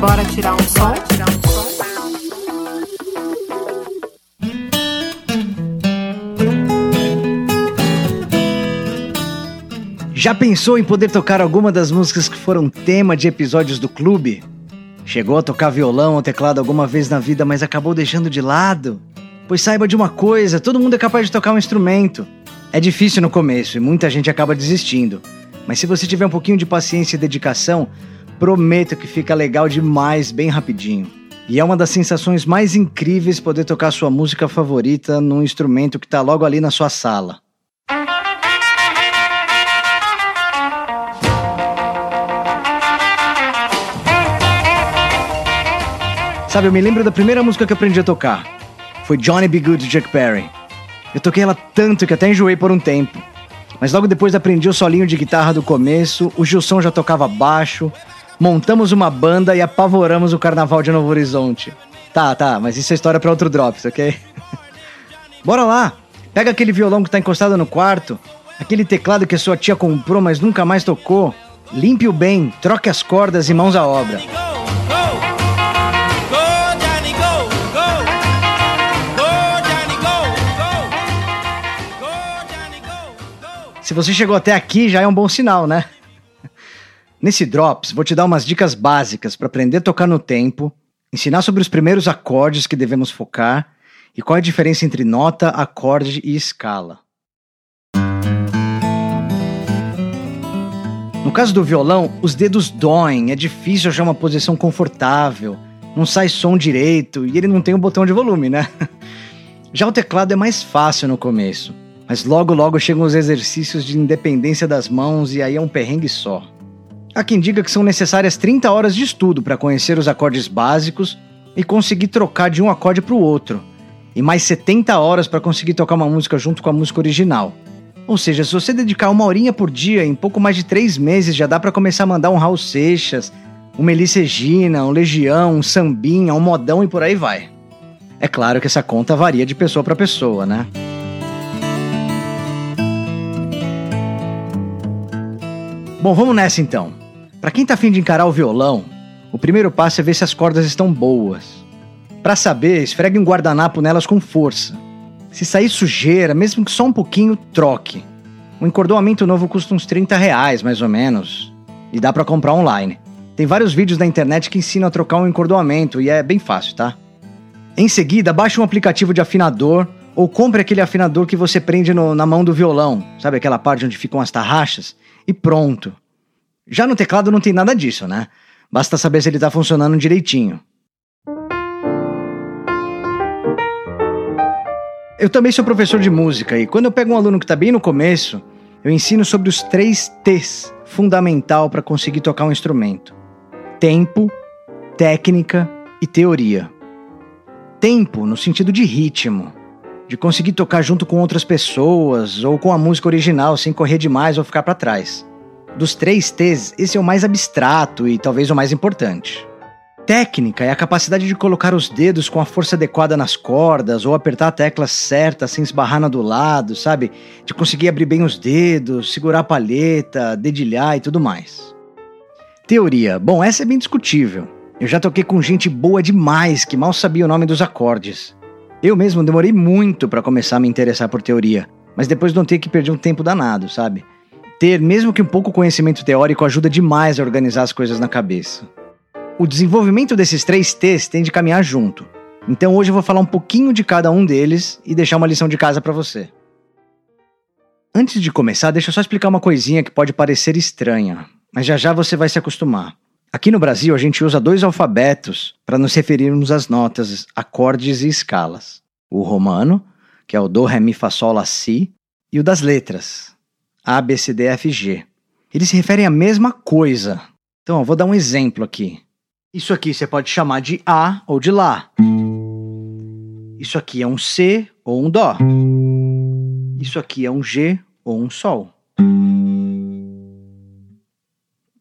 Bora tirar um som? Já pensou em poder tocar alguma das músicas que foram tema de episódios do clube? Chegou a tocar violão ou teclado alguma vez na vida, mas acabou deixando de lado? Pois saiba de uma coisa: todo mundo é capaz de tocar um instrumento. É difícil no começo e muita gente acaba desistindo. Mas se você tiver um pouquinho de paciência e dedicação, prometo que fica legal demais bem rapidinho. E é uma das sensações mais incríveis poder tocar sua música favorita num instrumento que está logo ali na sua sala. Sabe, eu me lembro da primeira música que aprendi a tocar. Foi Johnny B. Good de Jack Perry. Eu toquei ela tanto que até enjoei por um tempo. Mas logo depois aprendi o solinho de guitarra do começo, o Gilson já tocava baixo, montamos uma banda e apavoramos o carnaval de Novo Horizonte. Tá, tá, mas isso é história para outro Drops, ok? Bora lá! Pega aquele violão que tá encostado no quarto, aquele teclado que a sua tia comprou, mas nunca mais tocou. Limpe-o bem, troque as cordas e mãos à obra. Se você chegou até aqui, já é um bom sinal, né? Nesse Drops, vou te dar umas dicas básicas para aprender a tocar no tempo, ensinar sobre os primeiros acordes que devemos focar e qual é a diferença entre nota, acorde e escala. No caso do violão, os dedos doem, é difícil achar uma posição confortável, não sai som direito e ele não tem um botão de volume, né? Já o teclado é mais fácil no começo. Mas logo logo chegam os exercícios de independência das mãos e aí é um perrengue só. Há quem diga que são necessárias 30 horas de estudo para conhecer os acordes básicos e conseguir trocar de um acorde para o outro, e mais 70 horas para conseguir tocar uma música junto com a música original. Ou seja, se você dedicar uma horinha por dia, em pouco mais de três meses já dá para começar a mandar um Raul Seixas, um Melissa Regina, um Legião, um Sambinha, um Modão e por aí vai. É claro que essa conta varia de pessoa para pessoa, né? Bom, vamos nessa então. Para quem tá afim de encarar o violão, o primeiro passo é ver se as cordas estão boas. Para saber, esfregue um guardanapo nelas com força. Se sair sujeira, mesmo que só um pouquinho, troque. Um encordoamento novo custa uns 30 reais, mais ou menos. E dá para comprar online. Tem vários vídeos na internet que ensinam a trocar um encordoamento e é bem fácil, tá? Em seguida, baixe um aplicativo de afinador ou compre aquele afinador que você prende no, na mão do violão, sabe aquela parte onde ficam as tarraxas? e pronto. Já no teclado não tem nada disso, né? Basta saber se ele está funcionando direitinho. Eu também sou professor de música e quando eu pego um aluno que está bem no começo, eu ensino sobre os três T's fundamental para conseguir tocar um instrumento: tempo, técnica e teoria. Tempo no sentido de ritmo, de conseguir tocar junto com outras pessoas ou com a música original sem correr demais ou ficar para trás. Dos três T's, esse é o mais abstrato e talvez o mais importante. Técnica é a capacidade de colocar os dedos com a força adequada nas cordas ou apertar a tecla certa sem esbarrar na do lado, sabe? De conseguir abrir bem os dedos, segurar a palheta, dedilhar e tudo mais. Teoria. Bom, essa é bem discutível. Eu já toquei com gente boa demais que mal sabia o nome dos acordes. Eu mesmo demorei muito para começar a me interessar por teoria, mas depois notei que perdi um tempo danado, sabe? Ter, mesmo que um pouco conhecimento teórico, ajuda demais a organizar as coisas na cabeça. O desenvolvimento desses três T's tem de caminhar junto. Então hoje eu vou falar um pouquinho de cada um deles e deixar uma lição de casa para você. Antes de começar, deixa eu só explicar uma coisinha que pode parecer estranha, mas já já você vai se acostumar. Aqui no Brasil, a gente usa dois alfabetos para nos referirmos às notas, acordes e escalas. O romano, que é o Do, Ré, Mi, Fá, Sol, Lá, Si, e o das letras, A, B, C, D, F, G. Eles se referem à mesma coisa. Então, eu vou dar um exemplo aqui. Isso aqui você pode chamar de A ou de Lá. Isso aqui é um C ou um Dó. Isso aqui é um G ou um Sol.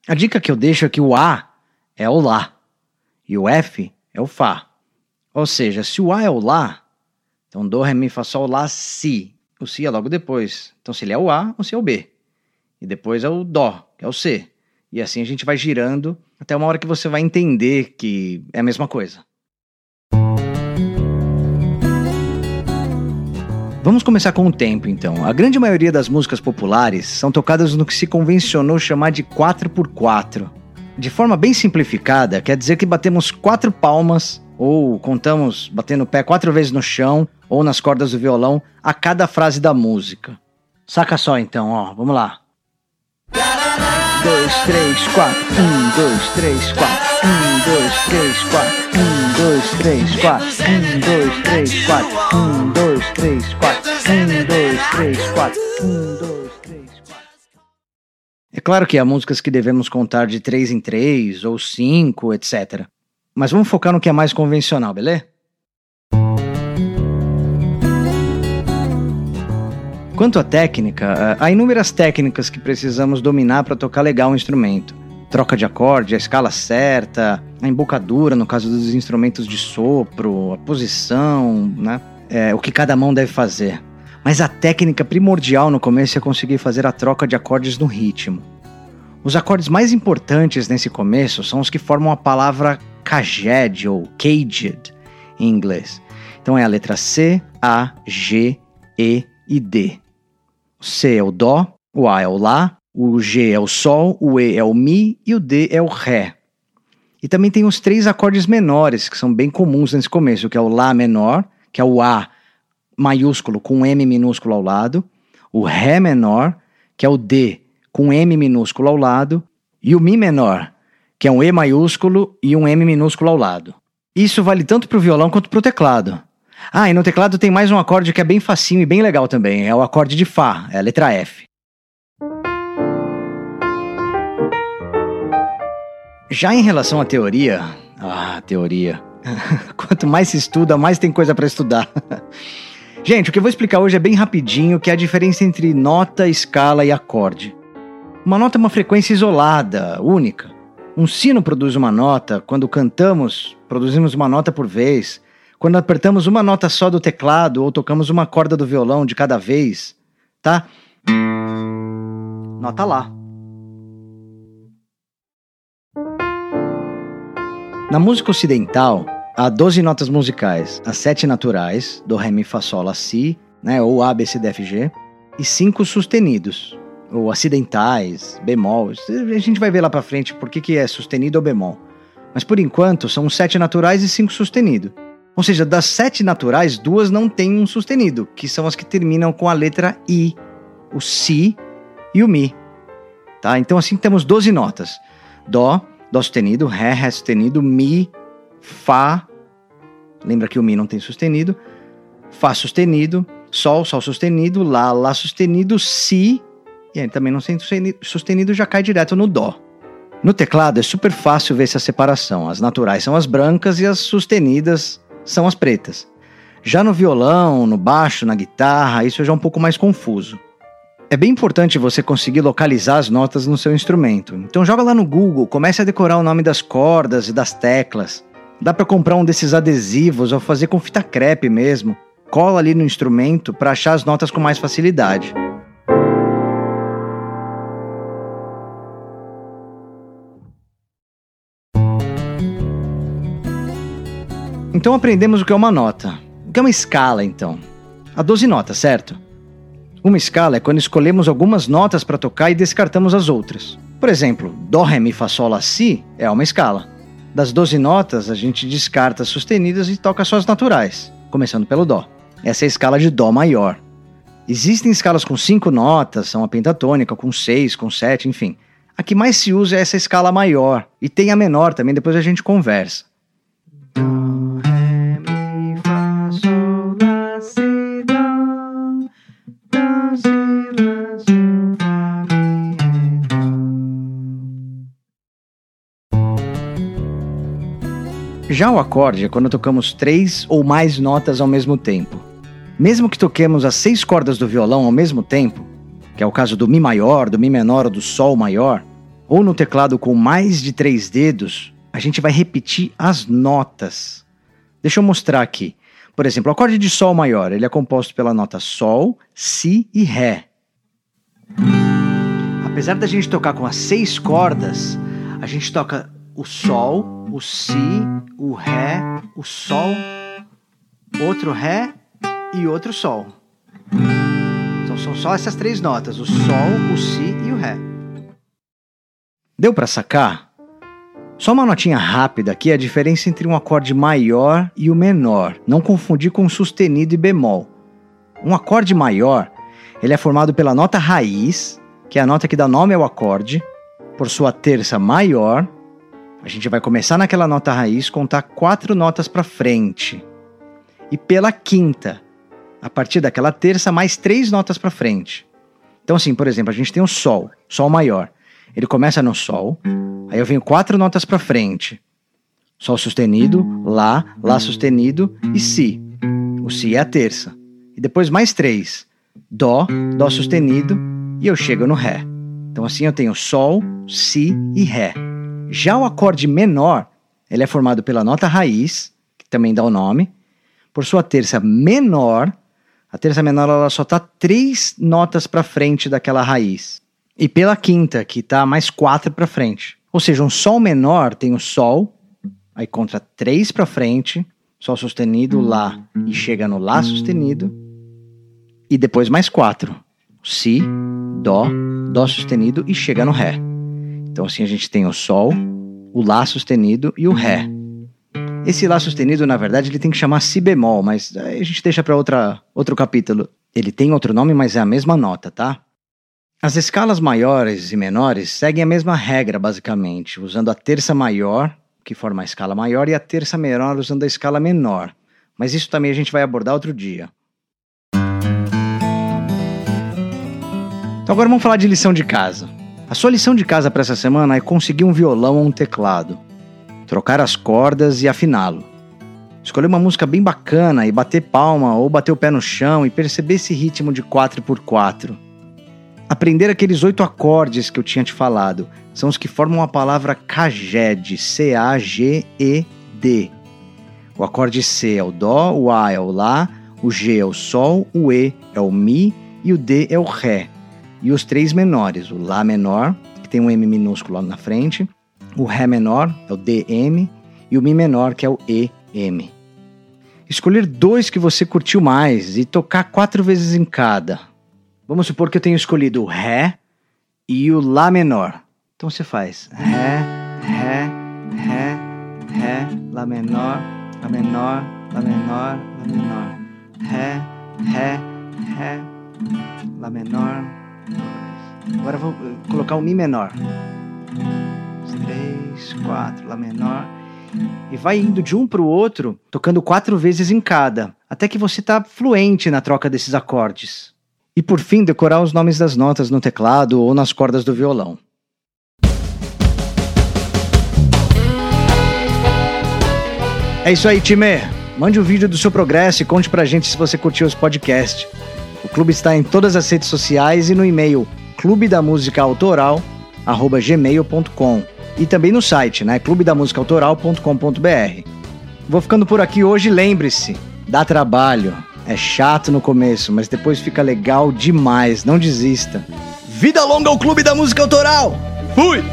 A dica que eu deixo é que o A é o Lá e o F é o Fá. Ou seja, se o A é o Lá, então Dó, Ré, Mi, Fá, Sol, Lá, Si. O Si é logo depois. Então se ele é o A, o Si é o B. E depois é o Dó, que é o C. E assim a gente vai girando Até uma hora que você vai entender que é a mesma coisa. Vamos começar com o tempo, então. A grande maioria das músicas populares são tocadas no que se convencionou chamar de 4x4. De forma bem simplificada, quer dizer que batemos quatro palmas, ou contamos batendo o pé quatro vezes no chão, ou nas cordas do violão, a cada frase da música. Saca só então, ó, vamos lá. Dois, três, quatro. Um, dois, três, quatro. Um, dois, três, quatro. Um, dois, três, quatro. Um, dois, três, quatro. Um, dois, três, quatro. Um, dois, três, quatro. Um, dois, três, quatro. É claro que há músicas que devemos contar de três em três, ou cinco, etc. Mas vamos focar no que é mais convencional, beleza? Quanto à técnica, há inúmeras técnicas que precisamos dominar para tocar legal um instrumento. Troca de acorde, a escala certa, a embocadura no caso dos instrumentos de sopro, a posição, né? É, o que cada mão deve fazer. Mas a técnica primordial no começo é conseguir fazer a troca de acordes no ritmo. Os acordes mais importantes nesse começo são os que formam a palavra caged ou caged em inglês. Então é a letra C, A, G, E e D. C é o Dó, o A é o Lá, o G é o Sol, o E é o Mi e o D é o Ré. E também tem os três acordes menores, que são bem comuns nesse começo, que é o Lá menor, que é o A maiúsculo com M minúsculo ao lado, o Ré menor, que é o D com M minúsculo ao lado, e o Mi menor, que é um E maiúsculo e um M minúsculo ao lado. Isso vale tanto para o violão quanto para o teclado. Ah, e no teclado tem mais um acorde que é bem facinho e bem legal também. É o acorde de Fá, é a letra F. Já em relação à teoria, ah, teoria. Quanto mais se estuda, mais tem coisa para estudar. Gente, o que eu vou explicar hoje é bem rapidinho, que é a diferença entre nota, escala e acorde. Uma nota é uma frequência isolada, única. Um sino produz uma nota, quando cantamos, produzimos uma nota por vez. Quando apertamos uma nota só do teclado ou tocamos uma corda do violão de cada vez, tá? Nota lá. Na música ocidental, há 12 notas musicais, as sete naturais, do ré, mi, fá, sol, lá, si, né, ou A, B, C, D, F, G, e cinco sustenidos, ou acidentais, bemol. A gente vai ver lá para frente por que, que é sustenido ou bemol. Mas por enquanto são sete naturais e cinco sustenidos. Ou seja, das sete naturais, duas não têm um sustenido, que são as que terminam com a letra I, o Si e o Mi. Tá? Então assim temos 12 notas. Dó, Dó sustenido, Ré, Ré sustenido, Mi, Fá, lembra que o Mi não tem sustenido, Fá sustenido, Sol, Sol sustenido, Lá, Lá sustenido, Si, e aí também não tem sustenido, já cai direto no Dó. No teclado é super fácil ver essa separação. As naturais são as brancas e as sustenidas são as pretas. Já no violão, no baixo, na guitarra, isso já é um pouco mais confuso. É bem importante você conseguir localizar as notas no seu instrumento. Então joga lá no Google, comece a decorar o nome das cordas e das teclas. Dá para comprar um desses adesivos ou fazer com fita crepe mesmo. Cola ali no instrumento para achar as notas com mais facilidade. Então aprendemos o que é uma nota. O que é uma escala, então? Há 12 notas, certo? Uma escala é quando escolhemos algumas notas para tocar e descartamos as outras. Por exemplo, Dó, Ré, Mi, Fá, Sol, Lá, Si é uma escala. Das 12 notas, a gente descarta as sustenidas e toca só as naturais, começando pelo Dó. Essa é a escala de Dó maior. Existem escalas com 5 notas, são a pentatônica, com 6, com 7, enfim. A que mais se usa é essa escala maior, e tem a menor também, depois a gente conversa. Já o acorde é quando tocamos três ou mais notas ao mesmo tempo. Mesmo que toquemos as seis cordas do violão ao mesmo tempo, que é o caso do Mi maior, do Mi menor ou do Sol maior, ou no teclado com mais de três dedos, a gente vai repetir as notas. Deixa eu mostrar aqui. Por exemplo, o acorde de Sol maior, ele é composto pela nota Sol, Si e Ré. Apesar da gente tocar com as seis cordas, a gente toca o Sol, o Si, o Ré, o Sol, outro Ré e outro Sol. Então são só essas três notas: o Sol, o Si e o Ré. Deu para sacar? Só uma notinha rápida aqui a diferença entre um acorde maior e o menor. Não confundir com sustenido e bemol. Um acorde maior, ele é formado pela nota raiz, que é a nota que dá nome ao acorde, por sua terça maior. A gente vai começar naquela nota raiz, contar quatro notas para frente. E pela quinta, a partir daquela terça, mais três notas para frente. Então, assim, por exemplo, a gente tem o Sol, Sol maior. Ele começa no Sol, aí eu venho quatro notas para frente. Sol sustenido, Lá, Lá sustenido e Si. O Si é a terça. E depois mais três. Dó, Dó sustenido e eu chego no Ré. Então assim eu tenho Sol, Si e Ré. Já o acorde menor, ele é formado pela nota raiz, que também dá o nome, por sua terça menor. A terça menor ela só está três notas para frente daquela raiz e pela quinta, que está mais quatro para frente. Ou seja, um Sol menor tem o Sol, aí contra três para frente, Sol sustenido, Lá, e chega no Lá sustenido, e depois mais quatro. Si, Dó, Dó sustenido e chega no Ré. Então assim a gente tem o Sol, o Lá sustenido e o Ré. Esse Lá sustenido, na verdade, ele tem que chamar Si bemol, mas a gente deixa para outro capítulo. Ele tem outro nome, mas é a mesma nota, tá? As escalas maiores e menores seguem a mesma regra, basicamente, usando a terça maior, que forma a escala maior, e a terça menor usando a escala menor. Mas isso também a gente vai abordar outro dia. Então agora vamos falar de lição de casa. A sua lição de casa para essa semana é conseguir um violão ou um teclado, trocar as cordas e afiná-lo. Escolher uma música bem bacana e bater palma ou bater o pé no chão e perceber esse ritmo de 4x4 aprender aqueles oito acordes que eu tinha te falado. São os que formam a palavra Caged, C-A-G-E-D. O acorde C é o Dó, o A é o Lá, o G é o Sol, o E é o Mi e o D é o Ré. E os três menores, o Lá menor, que tem um M minúsculo lá na frente, o Ré menor é o DM e o Mi menor, que é o EM. Escolher dois que você curtiu mais e tocar quatro vezes em cada. Vamos supor que eu tenho escolhido o Ré e o Lá menor. Então você faz Ré, Ré, Ré, Ré, Lá menor, Lá menor, Lá menor, Lá menor. Ré, Ré, Ré, Lá menor. Agora vou colocar o Mi menor. Três, quatro, Lá menor. E vai indo de um para o outro, tocando quatro vezes em cada, até que você está fluente na troca desses acordes. E por fim, decorar os nomes das notas no teclado ou nas cordas do violão. É isso aí, time! Mande o um vídeo do seu progresso e conte pra gente se você curtiu esse podcast. O clube está em todas as redes sociais e no e-mail clubedamusicaautoral@gmail.com e também no site, né, clubedamusicaautoral.com.br. Vou ficando por aqui hoje, lembre-se, dá trabalho. É chato no começo, mas depois fica legal demais. Não desista. Vida longa ao Clube da Música Autoral! Fui!